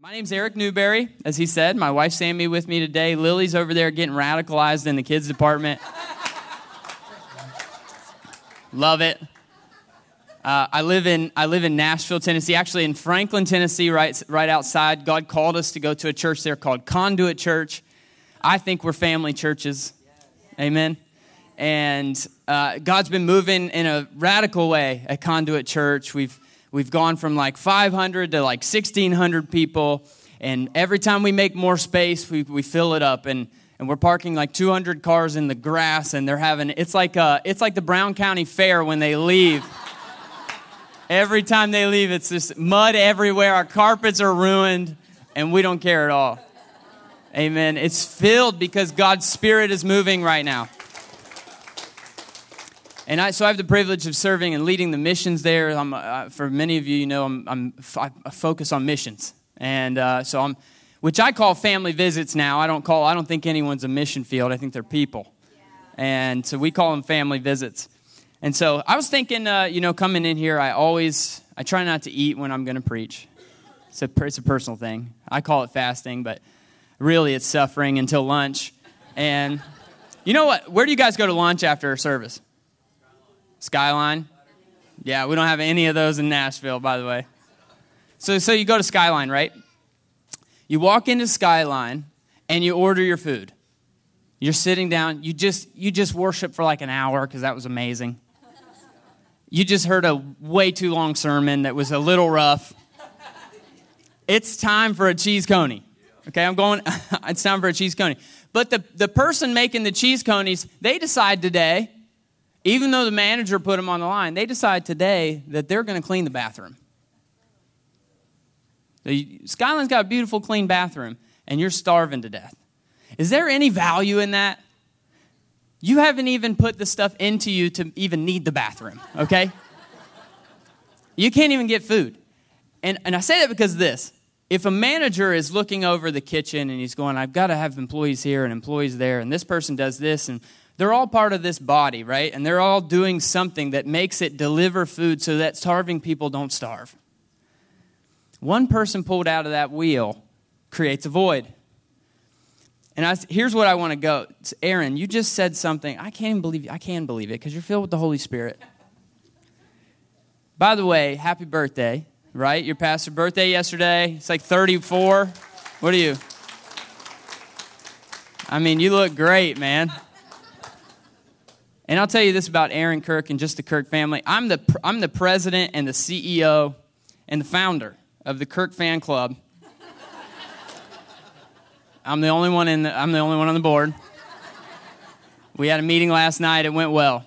My name's Eric Newberry, as he said. My wife Sammy with me today. Lily's over there getting radicalized in the kids department. Love it. Uh, I live in I live in Nashville, Tennessee. Actually, in Franklin, Tennessee, right right outside. God called us to go to a church there called Conduit Church. I think we're family churches. Amen. And uh, God's been moving in a radical way at Conduit Church. We've We've gone from like 500 to like 1,600 people. And every time we make more space, we, we fill it up. And, and we're parking like 200 cars in the grass. And they're having, it's like, uh, it's like the Brown County Fair when they leave. every time they leave, it's just mud everywhere. Our carpets are ruined. And we don't care at all. Amen. It's filled because God's Spirit is moving right now. And I, so I have the privilege of serving and leading the missions there. Uh, for many of you, you know, I'm, I'm I focus on missions, and uh, so I'm, which I call family visits now. I don't call. I don't think anyone's a mission field. I think they're people, and so we call them family visits. And so I was thinking, uh, you know, coming in here, I always I try not to eat when I'm going to preach. It's a, it's a personal thing. I call it fasting, but really it's suffering until lunch. And you know what? Where do you guys go to lunch after service? Skyline? Yeah, we don't have any of those in Nashville, by the way. So, so you go to Skyline, right? You walk into Skyline and you order your food. You're sitting down. You just you just worship for like an hour because that was amazing. You just heard a way too long sermon that was a little rough. It's time for a cheese coney. Okay, I'm going. it's time for a cheese coney. But the, the person making the cheese conies, they decide today even though the manager put them on the line, they decide today that they're going to clean the bathroom. Skyline's got a beautiful, clean bathroom, and you're starving to death. Is there any value in that? You haven't even put the stuff into you to even need the bathroom, okay? you can't even get food. And, and I say that because this if a manager is looking over the kitchen and he's going, I've got to have employees here and employees there, and this person does this, and they're all part of this body, right? And they're all doing something that makes it deliver food so that starving people don't starve. One person pulled out of that wheel creates a void. And I, here's what I want to go. Aaron, you just said something. I can't believe I can believe it because you're filled with the Holy Spirit. By the way, happy birthday, right? Your pastor birthday yesterday. It's like 34. What are you? I mean, you look great, man. And I'll tell you this about Aaron Kirk and just the Kirk family. I'm the, I'm the president and the CEO and the founder of the Kirk Fan Club. I'm the only one in the, I'm the only one on the board. We had a meeting last night. It went well.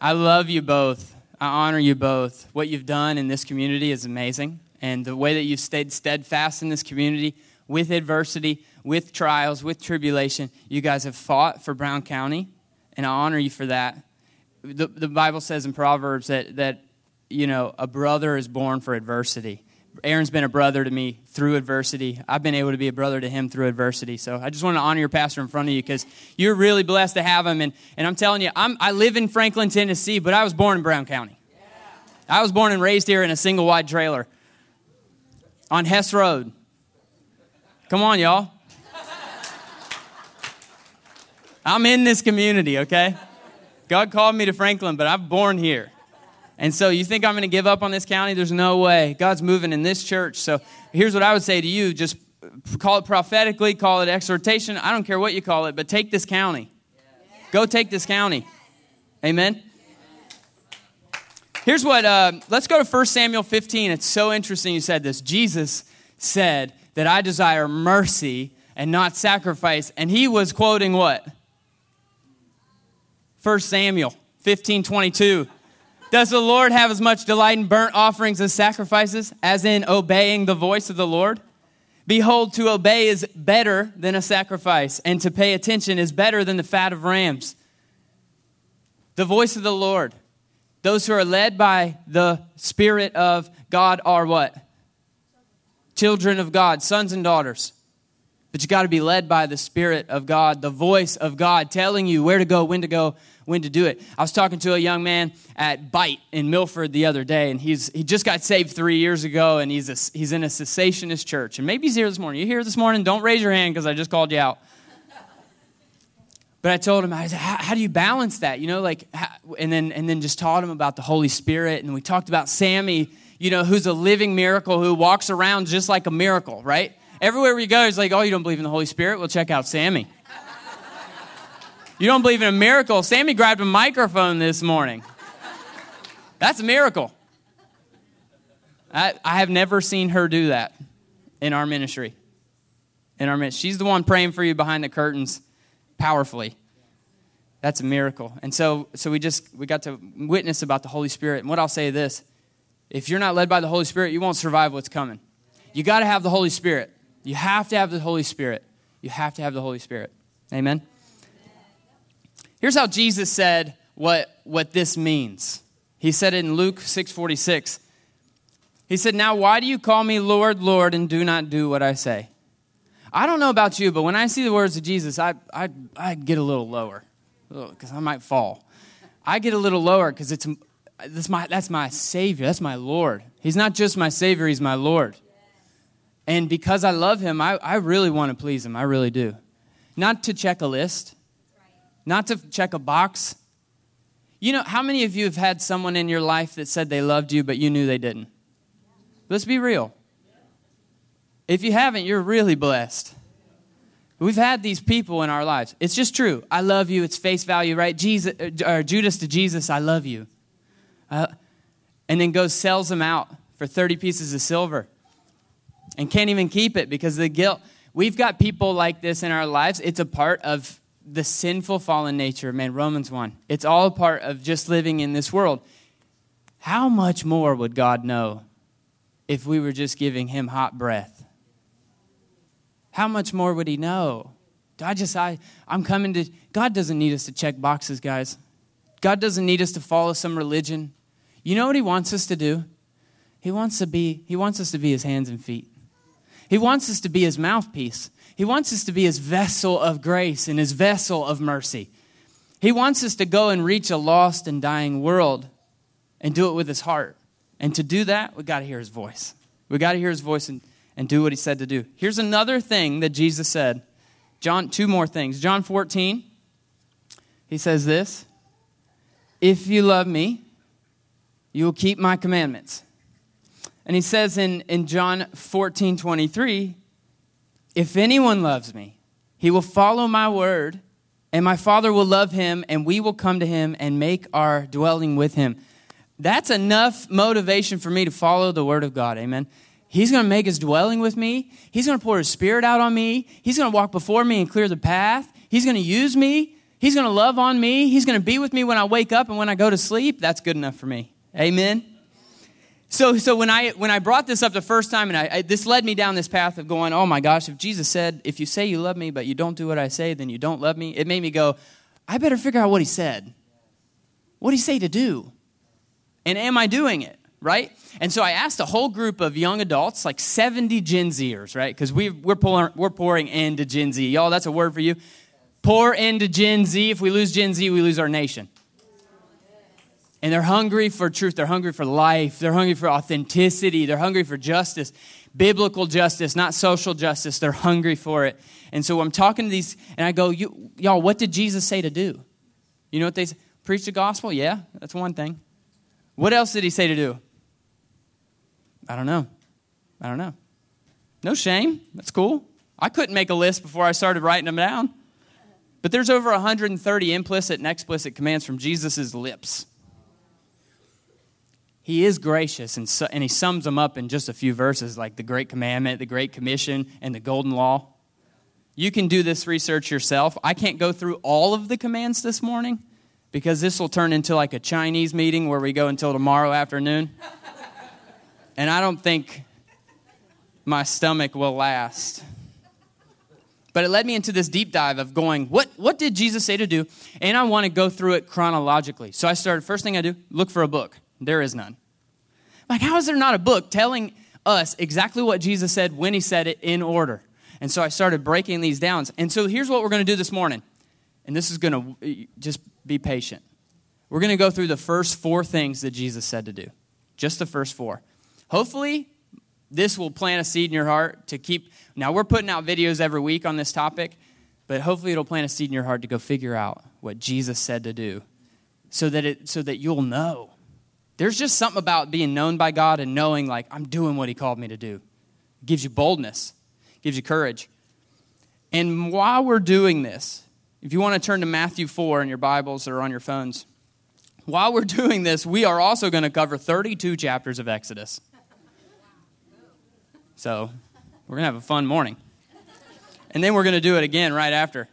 I love you both. I honor you both. What you've done in this community is amazing. And the way that you've stayed steadfast in this community with adversity, with trials, with tribulation, you guys have fought for Brown County and I honor you for that. The, the Bible says in Proverbs that, that, you know, a brother is born for adversity. Aaron's been a brother to me through adversity. I've been able to be a brother to him through adversity. So I just want to honor your pastor in front of you because you're really blessed to have him. And, and I'm telling you, I'm, I live in Franklin, Tennessee, but I was born in Brown County. I was born and raised here in a single wide trailer on Hess Road. Come on, y'all. I'm in this community, okay? God called me to Franklin, but I'm born here. And so you think I'm going to give up on this county? There's no way. God's moving in this church. So here's what I would say to you just call it prophetically, call it exhortation. I don't care what you call it, but take this county. Go take this county. Amen. Here's what, uh, let's go to 1 Samuel 15. It's so interesting you said this. Jesus said that I desire mercy and not sacrifice. And he was quoting what? 1 Samuel 15 22. Does the Lord have as much delight in burnt offerings as sacrifices, as in obeying the voice of the Lord? Behold, to obey is better than a sacrifice, and to pay attention is better than the fat of rams. The voice of the Lord. Those who are led by the Spirit of God are what? Children of God, sons and daughters. But you got to be led by the Spirit of God, the voice of God telling you where to go, when to go, when to do it. I was talking to a young man at Bite in Milford the other day, and he's he just got saved three years ago, and he's a, he's in a cessationist church. And maybe he's here this morning. You here this morning? Don't raise your hand because I just called you out. But I told him, I said, how, how do you balance that? You know, like, how, and then and then just taught him about the Holy Spirit, and we talked about Sammy, you know, who's a living miracle, who walks around just like a miracle, right? Everywhere we go, he's like, oh, you don't believe in the Holy Spirit? Well, check out Sammy. You don't believe in a miracle? Sammy grabbed a microphone this morning. That's a miracle. I, I have never seen her do that in our ministry. In our ministry. She's the one praying for you behind the curtains powerfully. That's a miracle. And so, so we just we got to witness about the Holy Spirit. And what I'll say this if you're not led by the Holy Spirit, you won't survive what's coming. You got to have the Holy Spirit. You have to have the Holy Spirit. You have to have the Holy Spirit. Amen. Here's how Jesus said what, what this means. He said it in Luke 6:46. He said, "Now why do you call me Lord, Lord, and do not do what I say?" I don't know about you, but when I see the words of Jesus, I, I, I get a little lower because I might fall. I get a little lower because it's that's my, that's my Savior. That's my Lord. He's not just my Savior, He's my Lord. And because I love him, I, I really want to please him. I really do. Not to check a list, not to check a box. You know, how many of you have had someone in your life that said they loved you, but you knew they didn't? Let's be real. If you haven't, you're really blessed. We've had these people in our lives. It's just true. I love you. It's face value, right? Jesus, or Judas to Jesus, I love you. Uh, and then goes sells them out for 30 pieces of silver and can't even keep it because the guilt. We've got people like this in our lives. It's a part of the sinful fallen nature, man. Romans 1. It's all a part of just living in this world. How much more would God know if we were just giving him hot breath? How much more would he know? God just I I'm coming to God doesn't need us to check boxes, guys. God doesn't need us to follow some religion. You know what he wants us to do? He wants to be he wants us to be his hands and feet. He wants us to be his mouthpiece. He wants us to be his vessel of grace and his vessel of mercy. He wants us to go and reach a lost and dying world and do it with his heart. And to do that, we got to hear his voice. We got to hear his voice and, and do what he said to do. Here's another thing that Jesus said. John, two more things. John 14, he says this If you love me, you will keep my commandments. And he says in, in John 14 23, if anyone loves me, he will follow my word, and my Father will love him, and we will come to him and make our dwelling with him. That's enough motivation for me to follow the word of God. Amen. He's going to make his dwelling with me. He's going to pour his spirit out on me. He's going to walk before me and clear the path. He's going to use me. He's going to love on me. He's going to be with me when I wake up and when I go to sleep. That's good enough for me. Amen. So, so when I when I brought this up the first time, and I, I, this led me down this path of going, oh my gosh, if Jesus said, if you say you love me but you don't do what I say, then you don't love me. It made me go, I better figure out what he said. What did he say to do? And am I doing it? Right? And so I asked a whole group of young adults, like 70 Gen Zers, right? Because we, we're, we're pouring into Gen Z. Y'all, that's a word for you. Pour into Gen Z. If we lose Gen Z, we lose our nation. And they're hungry for truth. They're hungry for life. They're hungry for authenticity. They're hungry for justice, biblical justice, not social justice. They're hungry for it. And so I'm talking to these, and I go, y'all, what did Jesus say to do? You know what they say? Preach the gospel? Yeah, that's one thing. What else did he say to do? I don't know. I don't know. No shame. That's cool. I couldn't make a list before I started writing them down. But there's over 130 implicit and explicit commands from Jesus' lips. He is gracious, and, so, and he sums them up in just a few verses, like the Great Commandment, the Great Commission, and the Golden Law. You can do this research yourself. I can't go through all of the commands this morning because this will turn into like a Chinese meeting where we go until tomorrow afternoon. and I don't think my stomach will last. But it led me into this deep dive of going, what, what did Jesus say to do? And I want to go through it chronologically. So I started, first thing I do, look for a book. There is none. Like, how is there not a book telling us exactly what Jesus said when he said it in order? And so I started breaking these down. And so here's what we're going to do this morning. And this is going to just be patient. We're going to go through the first four things that Jesus said to do. Just the first four. Hopefully, this will plant a seed in your heart to keep. Now, we're putting out videos every week on this topic, but hopefully, it'll plant a seed in your heart to go figure out what Jesus said to do so that, it, so that you'll know. There's just something about being known by God and knowing, like, I'm doing what He called me to do. It gives you boldness, gives you courage. And while we're doing this, if you want to turn to Matthew 4 in your Bibles or on your phones, while we're doing this, we are also going to cover 32 chapters of Exodus. So we're going to have a fun morning. And then we're going to do it again right after.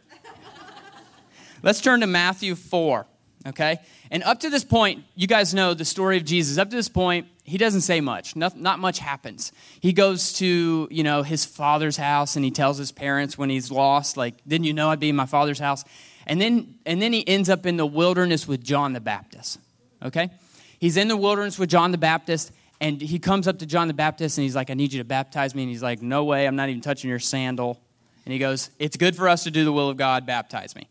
Let's turn to Matthew 4, okay? And up to this point, you guys know the story of Jesus. Up to this point, he doesn't say much. Not, not much happens. He goes to, you know, his father's house and he tells his parents when he's lost, like, didn't you know I'd be in my father's house? And then, and then he ends up in the wilderness with John the Baptist. Okay? He's in the wilderness with John the Baptist, and he comes up to John the Baptist and he's like, I need you to baptize me. And he's like, No way, I'm not even touching your sandal. And he goes, It's good for us to do the will of God, baptize me.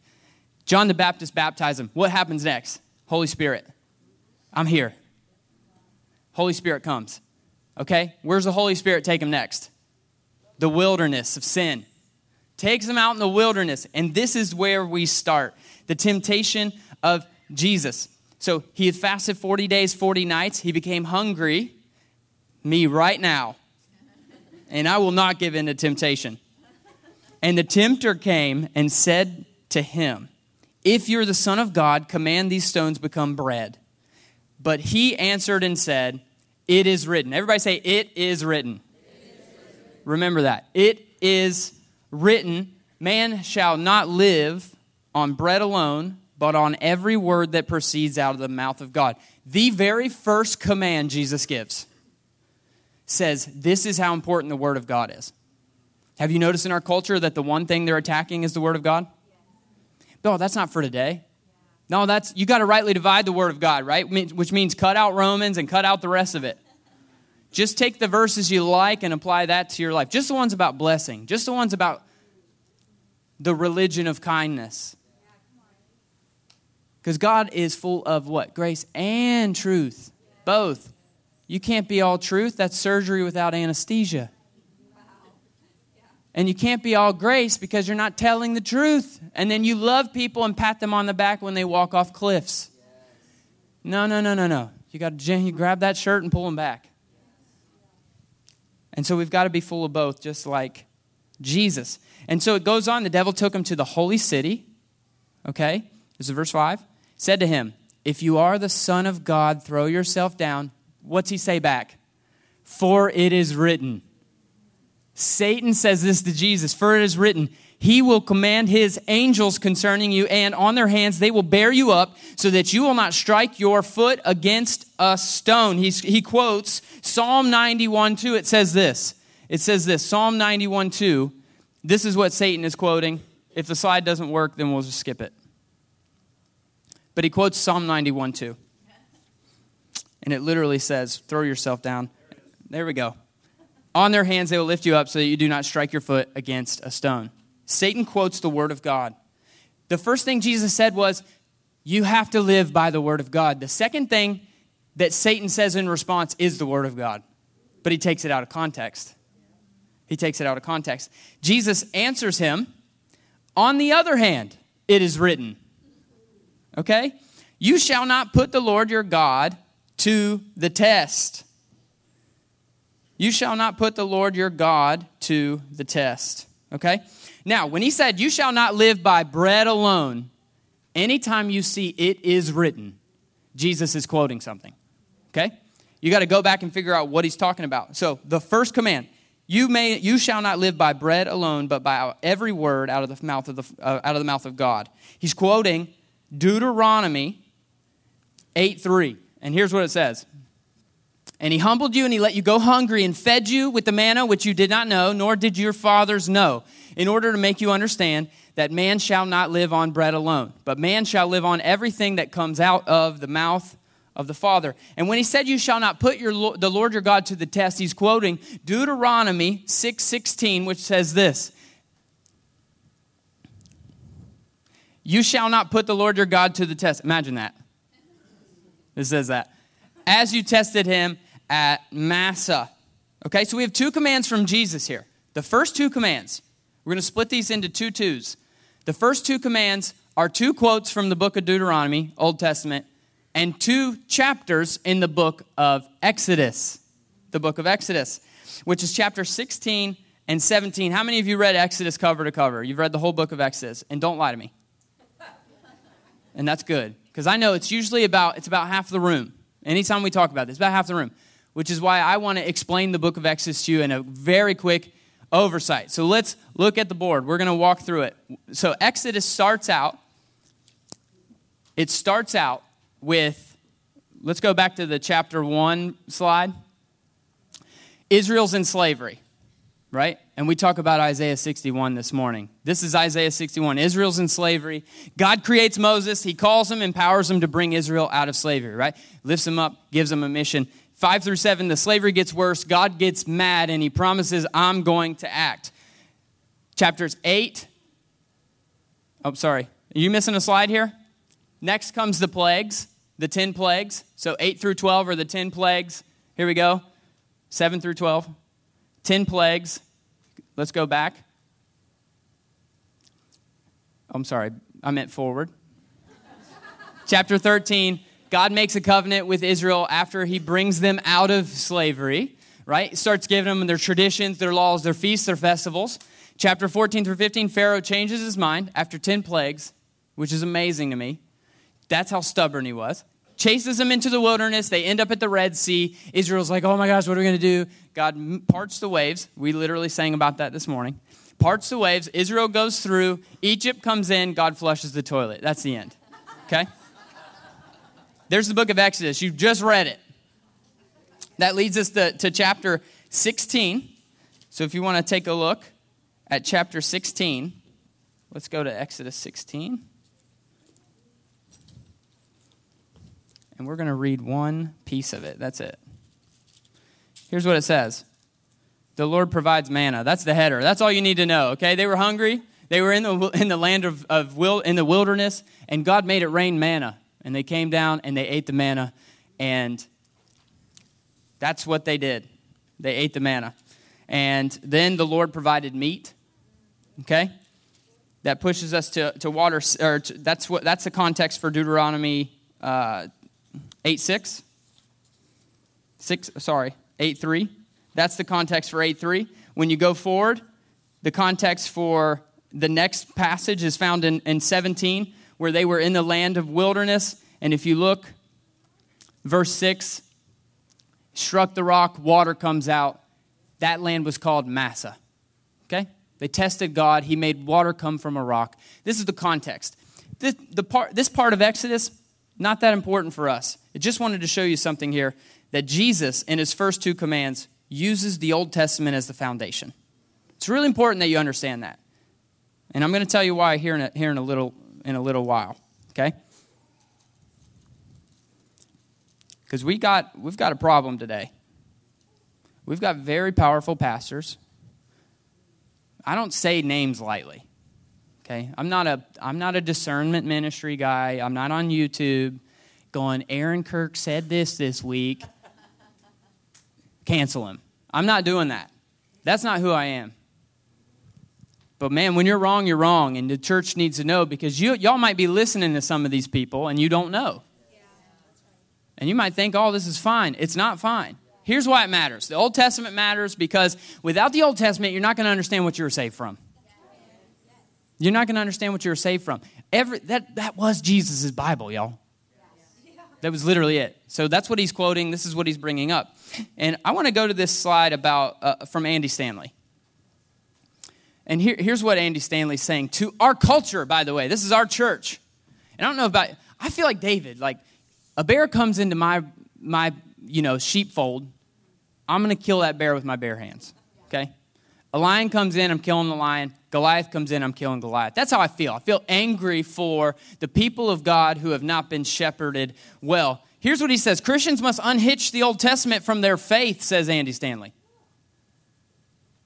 John the Baptist baptized him. What happens next? Holy Spirit. I'm here. Holy Spirit comes. Okay? Where's the Holy Spirit take him next? The wilderness of sin takes him out in the wilderness. And this is where we start the temptation of Jesus. So he had fasted 40 days, 40 nights. He became hungry, me right now. And I will not give in to temptation. And the tempter came and said to him, If you're the Son of God, command these stones become bread. But he answered and said, It is written. Everybody say, It is written. It is written. Remember that. It is written, Man shall not live on bread alone, but on every word that proceeds out of the mouth of God. The very first command Jesus gives says, This is how important the Word of God is. Have you noticed in our culture that the one thing they're attacking is the Word of God? No, oh, that's not for today. No, that's you got to rightly divide the Word of God, right? Which means cut out Romans and cut out the rest of it. Just take the verses you like and apply that to your life. Just the ones about blessing, just the ones about the religion of kindness. Because God is full of what? Grace and truth. Both. You can't be all truth. That's surgery without anesthesia. And you can't be all grace because you're not telling the truth. And then you love people and pat them on the back when they walk off cliffs. No, no, no, no, no. You got to you grab that shirt and pull them back. And so we've got to be full of both, just like Jesus. And so it goes on. The devil took him to the holy city. Okay? This is verse 5. Said to him, If you are the Son of God, throw yourself down. What's he say back? For it is written. Satan says this to Jesus For it is written, He will command His angels concerning you, and on their hands they will bear you up, so that you will not strike your foot against a stone. He's, he quotes Psalm 91 2. It says this. It says this Psalm 91 2 this is what Satan is quoting. If the slide doesn't work, then we'll just skip it. But he quotes Psalm 91 too. And it literally says, throw yourself down. There we go. On their hands they will lift you up so that you do not strike your foot against a stone. Satan quotes the word of God. The first thing Jesus said was, You have to live by the word of God. The second thing that Satan says in response is the word of God, but he takes it out of context. He takes it out of context. Jesus answers him, On the other hand, it is written, okay? You shall not put the Lord your God to the test. You shall not put the Lord your God to the test. Okay? Now, when he said, You shall not live by bread alone, anytime you see it is written, Jesus is quoting something. Okay? You got to go back and figure out what he's talking about. So, the first command you, may, you shall not live by bread alone, but by every word out of the mouth of, the, uh, out of, the mouth of God. He's quoting Deuteronomy 8 3. And here's what it says and he humbled you and he let you go hungry and fed you with the manna which you did not know, nor did your fathers know, in order to make you understand that man shall not live on bread alone, but man shall live on everything that comes out of the mouth of the Father. And when he said you shall not put your, the Lord your God to the test, he's quoting Deuteronomy 6:16, which says this: You shall not put the Lord your God to the test. Imagine that. It says that. As you tested him at Massah. Okay, so we have two commands from Jesus here. The first two commands, we're going to split these into two twos. The first two commands are two quotes from the book of Deuteronomy, Old Testament, and two chapters in the book of Exodus. The book of Exodus, which is chapter 16 and 17. How many of you read Exodus cover to cover? You've read the whole book of Exodus, and don't lie to me. And that's good, because I know it's usually about it's about half the room. Anytime we talk about this, about half the room, which is why I want to explain the book of Exodus to you in a very quick oversight. So let's look at the board. We're going to walk through it. So Exodus starts out it starts out with let's go back to the chapter 1 slide. Israel's in slavery, right? And we talk about Isaiah 61 this morning. This is Isaiah 61. Israel's in slavery. God creates Moses. He calls him, empowers him to bring Israel out of slavery, right? Lifts him up, gives him a mission. Five through seven, the slavery gets worse. God gets mad and he promises, I'm going to act. Chapters eight. Oh, sorry. Are you missing a slide here? Next comes the plagues, the 10 plagues. So 8 through 12 are the 10 plagues. Here we go. 7 through 12. 10 plagues. Let's go back. I'm sorry, I meant forward. Chapter 13, God makes a covenant with Israel after he brings them out of slavery, right? Starts giving them their traditions, their laws, their feasts, their festivals. Chapter 14 through 15, Pharaoh changes his mind after 10 plagues, which is amazing to me. That's how stubborn he was. Chases them into the wilderness. They end up at the Red Sea. Israel's like, oh my gosh, what are we going to do? God parts the waves. We literally sang about that this morning. Parts the waves. Israel goes through. Egypt comes in. God flushes the toilet. That's the end. Okay? There's the book of Exodus. You've just read it. That leads us to, to chapter 16. So if you want to take a look at chapter 16, let's go to Exodus 16. And we're going to read one piece of it. That's it. Here's what it says The Lord provides manna. That's the header. That's all you need to know, okay? They were hungry. They were in the, in the land of, of will, in the wilderness, and God made it rain manna. And they came down and they ate the manna, and that's what they did. They ate the manna. And then the Lord provided meat, okay? That pushes us to, to water, or to, that's, what, that's the context for Deuteronomy uh, 8 6. 6, sorry, 8 3. That's the context for 8 3. When you go forward, the context for the next passage is found in, in 17, where they were in the land of wilderness. And if you look, verse 6 struck the rock, water comes out. That land was called Massah. Okay? They tested God. He made water come from a rock. This is the context. This, the part, this part of Exodus not that important for us. I just wanted to show you something here that Jesus, in his first two commands, uses the Old Testament as the foundation. It's really important that you understand that. And I'm going to tell you why here in a, here in a, little, in a little while, okay? Because we got, we've got a problem today. We've got very powerful pastors. I don't say names lightly. Okay? I'm not a I'm not a discernment ministry guy. I'm not on YouTube going Aaron Kirk said this this week. Cancel him. I'm not doing that. That's not who I am. But man, when you're wrong, you're wrong, and the church needs to know because you y'all might be listening to some of these people and you don't know. And you might think, "Oh, this is fine." It's not fine. Here's why it matters. The Old Testament matters because without the Old Testament, you're not going to understand what you were saved from. You're not going to understand what you were saved from. Every, that, that was Jesus' Bible, y'all. That was literally it. So that's what he's quoting. This is what he's bringing up. And I want to go to this slide about uh, from Andy Stanley. And here, here's what Andy Stanley's saying to our culture, by the way. This is our church. And I don't know about, I feel like David, like a bear comes into my, my you know, sheepfold. I'm going to kill that bear with my bare hands. Okay? A lion comes in, I'm killing the lion. Goliath comes in, I'm killing Goliath. That's how I feel. I feel angry for the people of God who have not been shepherded well. Here's what he says Christians must unhitch the Old Testament from their faith, says Andy Stanley.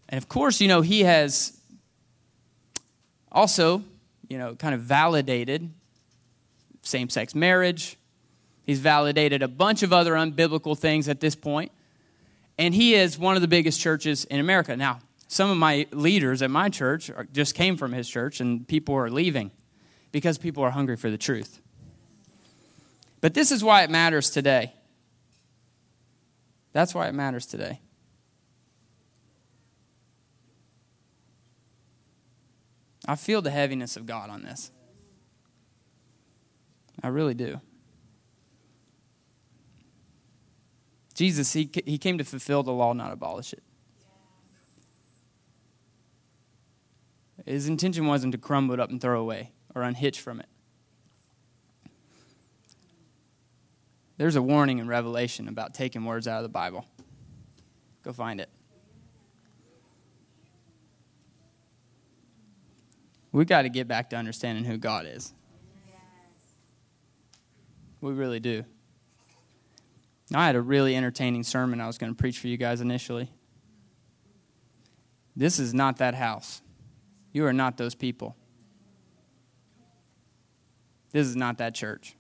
And of course, you know, he has also, you know, kind of validated same sex marriage. He's validated a bunch of other unbiblical things at this point. And he is one of the biggest churches in America. Now, some of my leaders at my church just came from his church, and people are leaving because people are hungry for the truth. But this is why it matters today. That's why it matters today. I feel the heaviness of God on this. I really do. Jesus, he, he came to fulfill the law, not abolish it. His intention wasn't to crumble it up and throw away or unhitch from it. There's a warning in Revelation about taking words out of the Bible. Go find it. We got to get back to understanding who God is. We really do. I had a really entertaining sermon I was going to preach for you guys initially. This is not that house. You are not those people. This is not that church.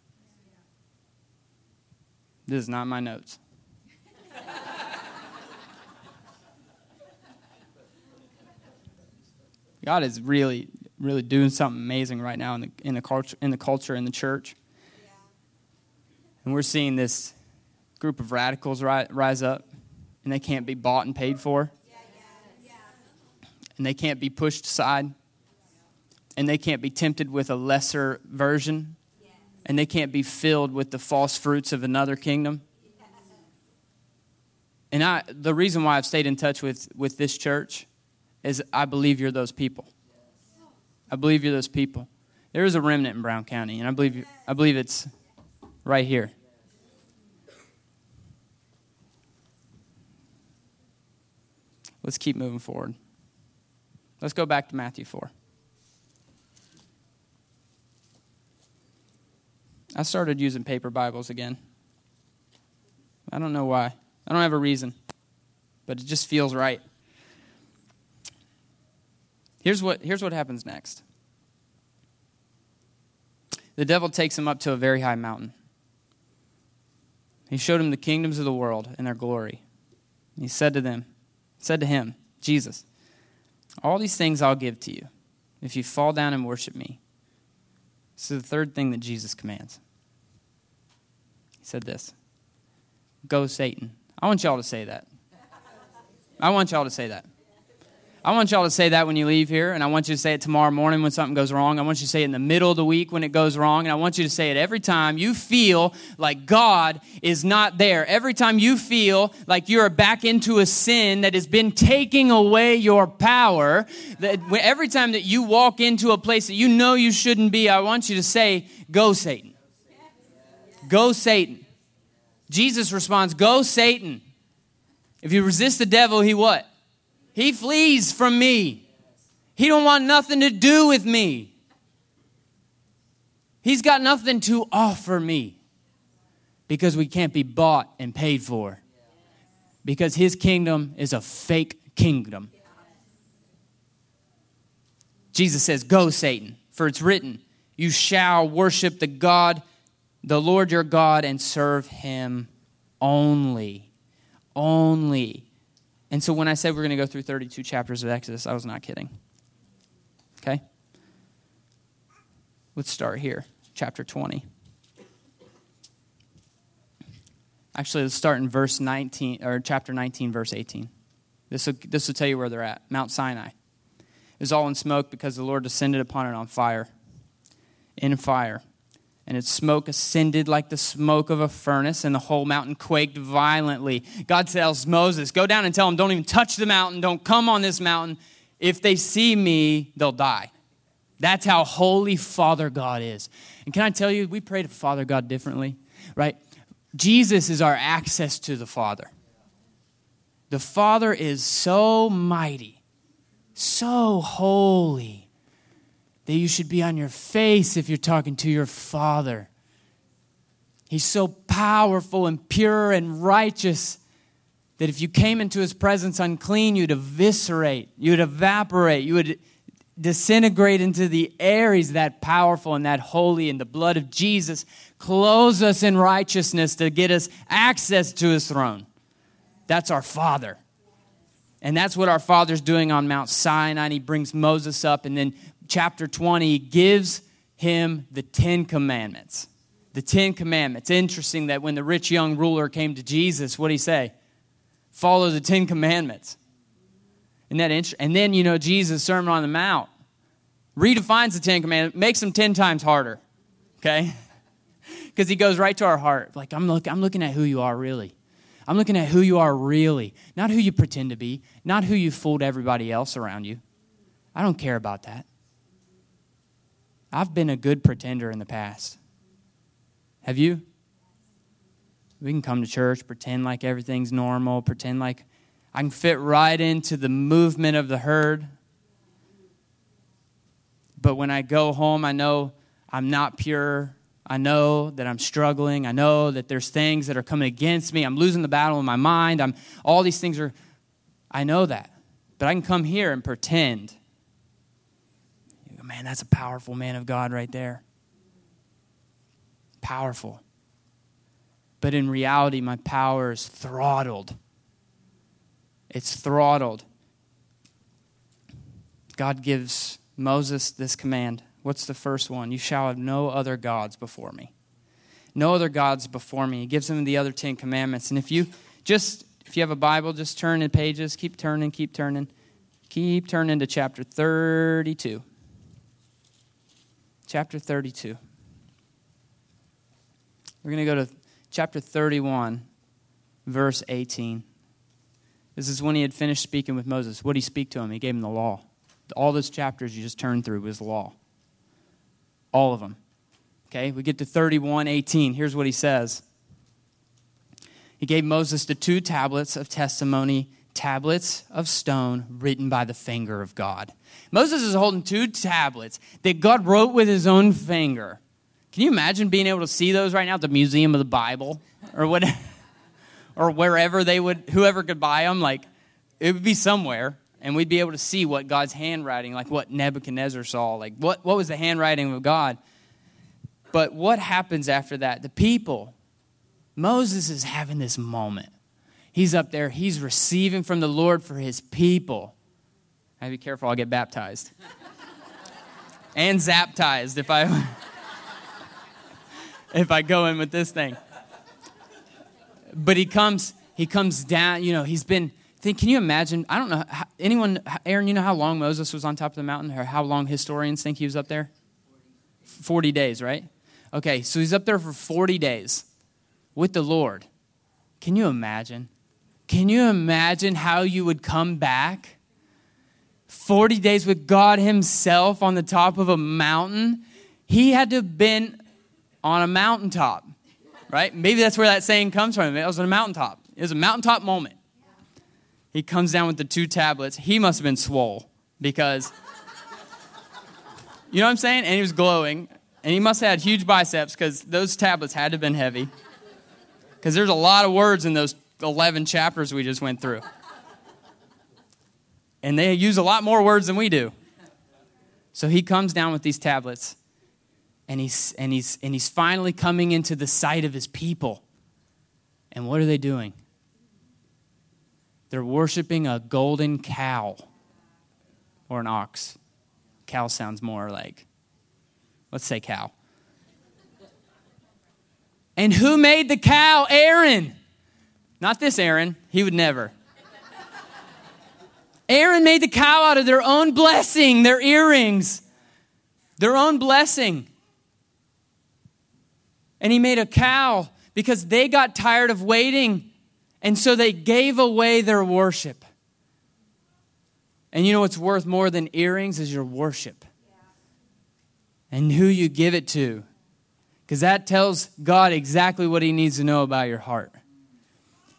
This is not my notes. God is really, really doing something amazing right now in the, in the, culture, in the culture, in the church. And we're seeing this group of radicals rise up, and they can't be bought and paid for. And they can't be pushed aside. And they can't be tempted with a lesser version. And they can't be filled with the false fruits of another kingdom. And I, the reason why I've stayed in touch with, with this church is I believe you're those people. I believe you're those people. There is a remnant in Brown County, and I believe, I believe it's right here. Let's keep moving forward. Let's go back to Matthew 4. I started using paper Bibles again. I don't know why. I don't have a reason, but it just feels right. Here's what, here's what happens next the devil takes him up to a very high mountain. He showed him the kingdoms of the world and their glory. He said to them, said to him, Jesus, All these things I'll give to you if you fall down and worship me. This is the third thing that Jesus commands. He said this Go, Satan. I want y'all to say that. I want y'all to say that. I want y'all to say that when you leave here, and I want you to say it tomorrow morning when something goes wrong. I want you to say it in the middle of the week when it goes wrong, and I want you to say it every time you feel like God is not there. Every time you feel like you're back into a sin that has been taking away your power, that every time that you walk into a place that you know you shouldn't be, I want you to say, Go, Satan. Go, Satan. Jesus responds, Go, Satan. If you resist the devil, he what? He flees from me. He don't want nothing to do with me. He's got nothing to offer me because we can't be bought and paid for. Because his kingdom is a fake kingdom. Jesus says, Go, Satan, for it's written, You shall worship the God, the Lord your God, and serve him only. Only. And so when I said we're going to go through 32 chapters of Exodus, I was not kidding. Okay? Let's start here, chapter 20. Actually, let's start in verse 19, or chapter 19, verse 18. This will, this will tell you where they're at. Mount Sinai. It was all in smoke because the Lord descended upon it on fire. In fire and its smoke ascended like the smoke of a furnace, and the whole mountain quaked violently. God tells Moses, Go down and tell them, don't even touch the mountain, don't come on this mountain. If they see me, they'll die. That's how holy Father God is. And can I tell you, we pray to Father God differently, right? Jesus is our access to the Father. The Father is so mighty, so holy that you should be on your face if you're talking to your Father. He's so powerful and pure and righteous that if you came into his presence unclean, you'd eviscerate, you'd evaporate, you would disintegrate into the air. He's that powerful and that holy, and the blood of Jesus clothes us in righteousness to get us access to his throne. That's our Father. And that's what our Father's doing on Mount Sinai. He brings Moses up, and then chapter 20 gives him the Ten Commandments. The Ten Commandments. Interesting that when the rich young ruler came to Jesus, what did he say? Follow the Ten Commandments. Isn't that interesting? And then, you know, Jesus' Sermon on the Mount redefines the Ten Commandments, makes them ten times harder. Okay? Because he goes right to our heart. Like, I'm, look, I'm looking at who you are really. I'm looking at who you are really, not who you pretend to be, not who you fooled everybody else around you. I don't care about that. I've been a good pretender in the past. Have you? We can come to church, pretend like everything's normal, pretend like I can fit right into the movement of the herd. But when I go home, I know I'm not pure. I know that I'm struggling. I know that there's things that are coming against me. I'm losing the battle in my mind. I'm all these things are I know that. But I can come here and pretend man, that's a powerful man of God right there. Powerful. But in reality, my power is throttled. It's throttled. God gives Moses this command. What's the first one? You shall have no other gods before me. No other gods before me. He gives him the other Ten Commandments. And if you just, if you have a Bible, just turn in pages. Keep turning, keep turning. Keep turning to chapter 32 chapter 32. We're going to go to chapter 31, verse 18. This is when he had finished speaking with Moses. What did he speak to him? He gave him the law. All those chapters you just turned through was law. All of them. Okay, we get to 31, 18. Here's what he says. He gave Moses the two tablets of testimony tablets of stone written by the finger of God. Moses is holding two tablets that God wrote with his own finger. Can you imagine being able to see those right now at the Museum of the Bible or what or wherever they would whoever could buy them like it would be somewhere and we'd be able to see what God's handwriting like what Nebuchadnezzar saw like what what was the handwriting of God. But what happens after that? The people Moses is having this moment He's up there, he's receiving from the Lord for his people. I be careful, I'll get baptized. and zaptized if I if I go in with this thing. But he comes, he comes down, you know, he's been think, can you imagine? I don't know. Anyone, Aaron, you know how long Moses was on top of the mountain or how long historians think he was up there? 40 days, right? Okay, so he's up there for 40 days with the Lord. Can you imagine? Can you imagine how you would come back? 40 days with God Himself on the top of a mountain. He had to have been on a mountaintop, right? Maybe that's where that saying comes from. It was on a mountaintop. It was a mountaintop moment. He comes down with the two tablets. He must have been swole because, you know what I'm saying? And he was glowing. And he must have had huge biceps because those tablets had to have been heavy. Because there's a lot of words in those 11 chapters we just went through. And they use a lot more words than we do. So he comes down with these tablets and he's, and he's, and he's finally coming into the sight of his people. And what are they doing? They're worshiping a golden cow or an ox. Cow sounds more like, let's say cow. And who made the cow? Aaron. Not this Aaron, he would never. Aaron made the cow out of their own blessing, their earrings, their own blessing. And he made a cow because they got tired of waiting, and so they gave away their worship. And you know what's worth more than earrings is your worship and who you give it to. Because that tells God exactly what he needs to know about your heart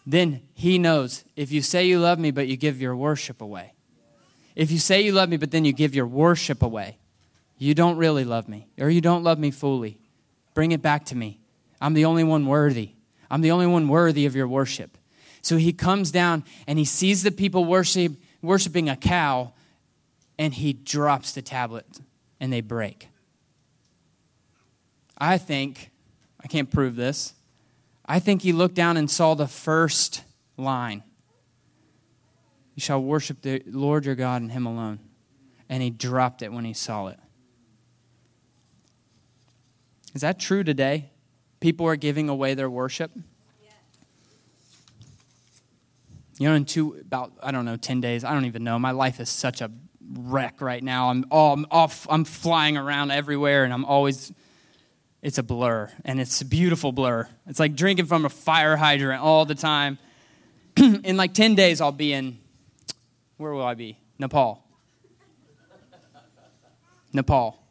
then he knows if you say you love me, but you give your worship away. If you say you love me, but then you give your worship away, you don't really love me, or you don't love me fully. Bring it back to me. I'm the only one worthy. I'm the only one worthy of your worship. So he comes down and he sees the people worship, worshiping a cow, and he drops the tablet and they break. I think, I can't prove this, I think he looked down and saw the first line You shall worship the Lord your God and him alone. And he dropped it when he saw it. Is that true today? People are giving away their worship. You know, in two, about, I don't know, 10 days, I don't even know. My life is such a wreck right now. I'm, all, I'm off, I'm flying around everywhere, and I'm always, it's a blur, and it's a beautiful blur. It's like drinking from a fire hydrant all the time. in like 10 days, I'll be in, where will I be? Nepal. Nepal,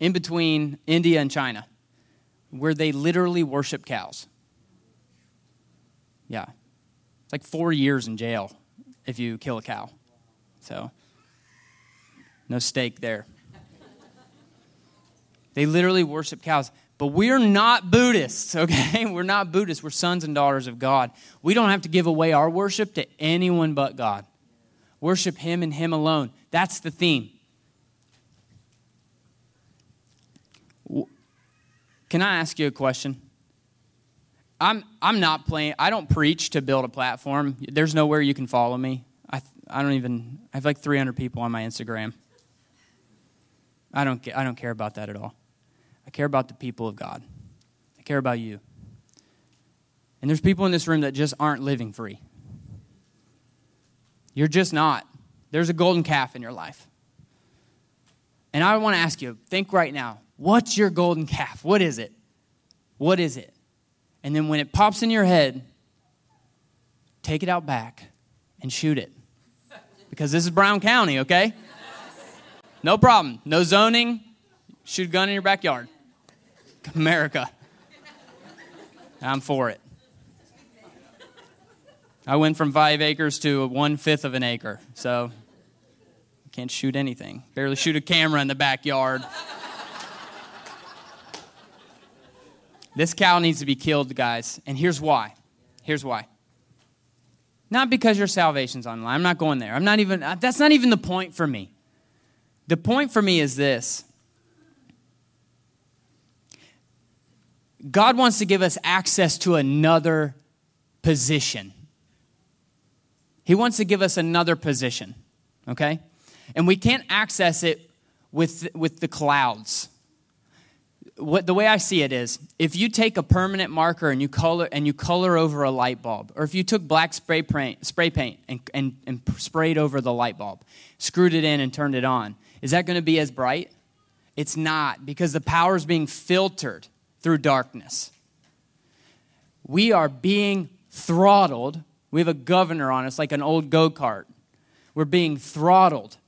in between India and China, where they literally worship cows. Yeah. It's like four years in jail if you kill a cow. So, no stake there. They literally worship cows. But we're not Buddhists, okay? We're not Buddhists. We're sons and daughters of God. We don't have to give away our worship to anyone but God. Worship Him and Him alone. That's the theme. Can I ask you a question? I'm, I'm not playing, I don't preach to build a platform. There's nowhere you can follow me. I, I don't even, I have like 300 people on my Instagram. I don't, I don't care about that at all. I care about the people of God. I care about you. And there's people in this room that just aren't living free. You're just not. There's a golden calf in your life. And I want to ask you think right now what's your golden calf? What is it? What is it? And then when it pops in your head, take it out back and shoot it. Because this is Brown County, okay? No problem. No zoning. Shoot a gun in your backyard. America. I'm for it. I went from five acres to one fifth of an acre, so can't shoot anything. Barely shoot a camera in the backyard. This cow needs to be killed, guys. And here's why. Here's why. Not because your salvation's online. I'm not going there. I'm not even, uh, that's not even the point for me. The point for me is this God wants to give us access to another position. He wants to give us another position, okay? And we can't access it with, with the clouds what the way I see it is, if you take a permanent marker and you color and you color over a light bulb, or if you took black spray paint, spray paint and, and, and sprayed over the light bulb, screwed it in and turned it on, is that going to be as bright? It's not because the power is being filtered through darkness. We are being throttled. We have a governor on us like an old go kart. We're being throttled,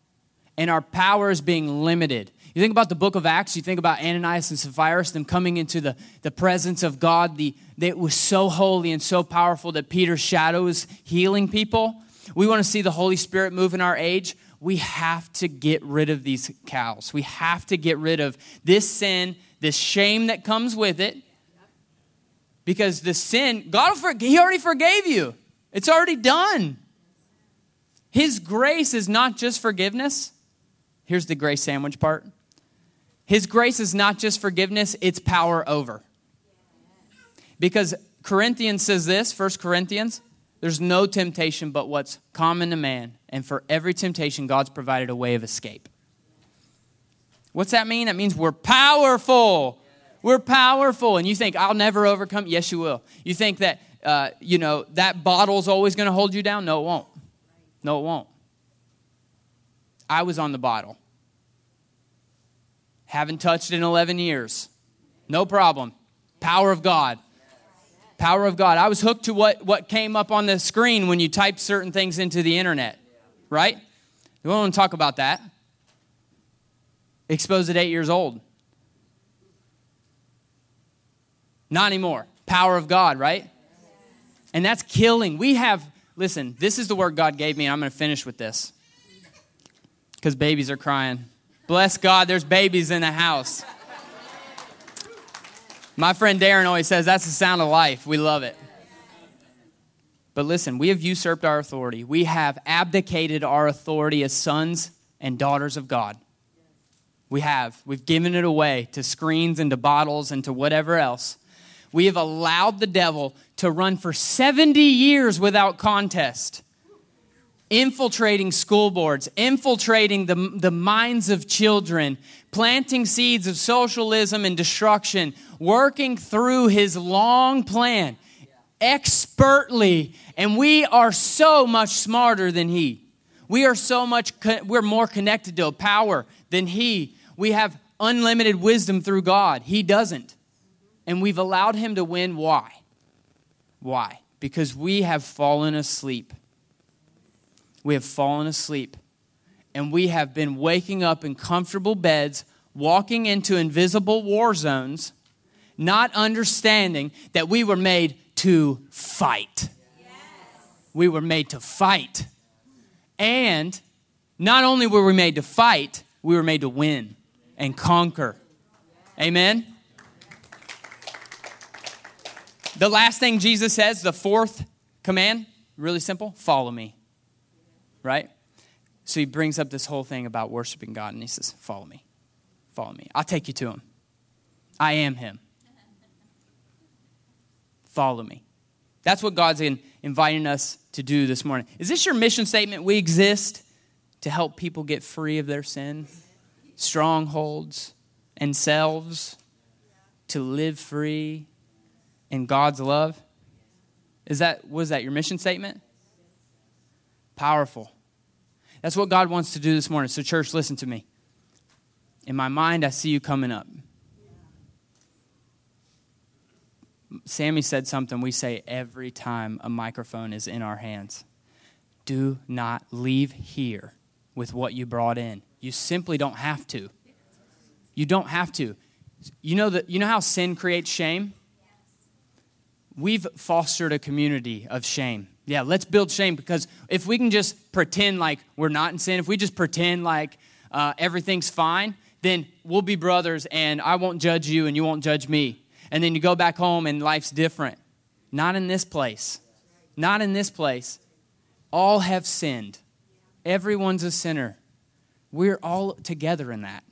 and our power is being limited you think about the book of Acts, you think about Ananias and Sapphira, them coming into the, the presence of God. The, it was so holy and so powerful that Peter's shadow is healing people. We want to see the Holy Spirit move in our age. We have to get rid of these cows. We have to get rid of this sin, this shame that comes with it. Because the sin, God, He already forgave you. It's already done. His grace is not just forgiveness. Here's the grace sandwich part his grace is not just forgiveness, it's power over. Because Corinthians says this, First Corinthians, there's no temptation but what's common to man, and for every temptation, God's provided a way of escape. What's that mean? That means we're powerful. We're powerful. And you think, I'll never overcome? Yes, you will. You think that, uh, you know, that bottle's always going to hold you down? No, it won't. No, it won't. I was on the bottle. Haven't touched in 11 years. No problem. Power of God. Power of God. I was hooked to what, what came up on the screen when you typed certain things into the internet, right? We don't want to talk about that. Exposed at eight years old. Not anymore. Power of God, right? And that's killing. We have, listen, this is the word God gave me, and I'm going to finish with this because babies are crying. Bless God, there's babies in the house. My friend Darren always says that's the sound of life. We love it. But listen, we have usurped our authority. We have abdicated our authority as sons and daughters of God. We have. We've given it away to screens and to bottles and to whatever else. We have allowed the devil to run for 70 years without contest, infiltrating school boards, infiltrating the, the minds of children, planting seeds of socialism and destruction, working through his long plan expertly. And we are so much smarter than he. We are so much, we're more connected to a power than he. We have unlimited wisdom through God. He doesn't. And we've allowed him to win. Why? Why? Because we have fallen asleep. We have fallen asleep. And we have been waking up in comfortable beds, walking into invisible war zones, not understanding that we were made to fight. Yes. We were made to fight. And not only were we made to fight, we were made to win and conquer. Amen? The last thing Jesus says, the fourth command, really simple follow me. Right? So he brings up this whole thing about worshiping God and he says, Follow me. Follow me. I'll take you to him. I am him. Follow me. That's what God's in, inviting us to do this morning. Is this your mission statement? We exist to help people get free of their sin, strongholds, and selves, to live free in God's love. Is that was that your mission statement? Powerful. That's what God wants to do this morning. So, church, listen to me. In my mind, I see you coming up. Sammy said something we say every time a microphone is in our hands. Do not leave here with what you brought in. You simply don't have to. You don't have to. You know that you know how sin creates shame? We've fostered a community of shame. Yeah, let's build shame because if we can just pretend like we're not in sin, if we just pretend like uh, everything's fine, then we'll be brothers and I won't judge you and you won't judge me and then you go back home and life's different. Not in this place. Not in this place. All have sinned. Everyone's a sinner. We're all together in that.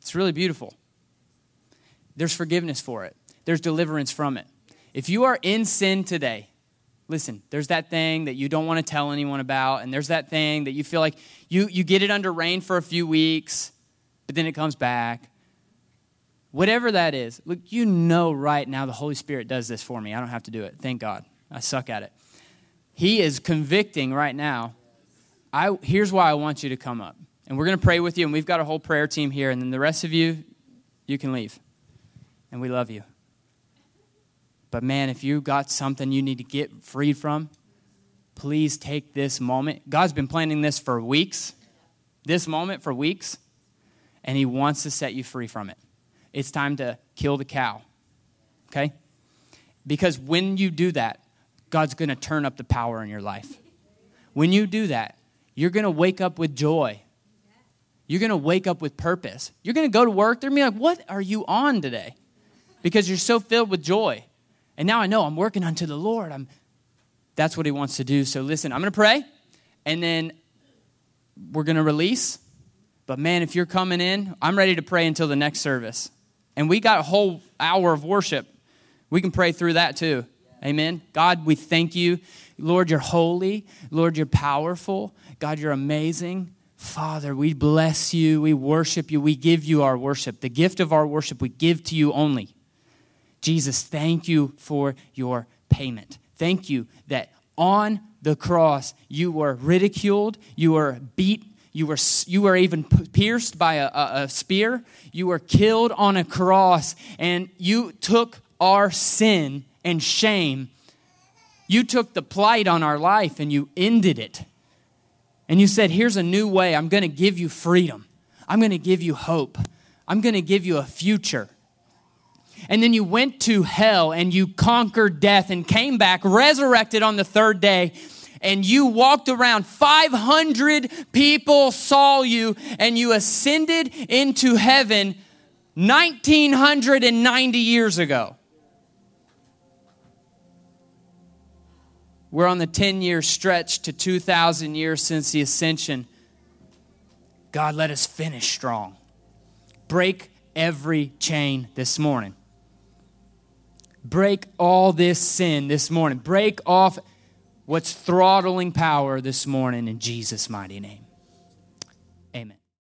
It's really beautiful. There's forgiveness for it, there's deliverance from it. If you are in sin today, listen, there's that thing that you don't want to tell anyone about, and there's that thing that you feel like you, you get it under rein for a few weeks, but then it comes back. Whatever that is, look, you know right now the Holy Spirit does this for me. I don't have to do it. Thank God. I suck at it. He is convicting right now. I, here's why I want you to come up. And we're going to pray with you, and we've got a whole prayer team here, and then the rest of you, you can leave. And we love you. But man, if you got something you need to get freed from, please take this moment. God's been planning this for weeks, this moment for weeks, and He wants to set you free from it it's time to kill the cow. Okay? Because when you do that, God's to turn up the power in your life. When you do that, you're to wake up with joy. You're to wake up with purpose. You're to go to work. They're to be like, What are you on today? Because you're so filled with joy. And now I know I'm working unto the Lord. I'm, that's what He wants to do. So listen, I'm going to pray, and then we're going to release. But man, if you're coming in, I'm ready to pray until the next service. And we got a whole hour of worship. We can pray through that too. Amen. God, we thank you. Lord, you're holy. Lord, you're powerful. God, you're amazing. Father, we bless you. We worship you. We give you our worship. The gift of our worship we give to you only. Jesus, thank you for your payment. Thank you that on the cross you were ridiculed, you were beat you were, you were even pierced by a, a, a spear. You were killed on a cross, and you took our sin and shame. You took the plight on our life and you ended it. And you said, Here's a new way. I'm going to give you freedom. I'm going to give you hope. I'm going to give you a future. And then you went to hell and you conquered death and came back resurrected on the third day and you walked around. 500 people saw you and you ascended into heaven 1990 years ago. We're on the 10 year stretch to 2,000 years since the ascension. God, let us finish strong. Break every chain this morning. Break all this sin this morning. Break off what's throttling power this morning in Jesus' mighty name.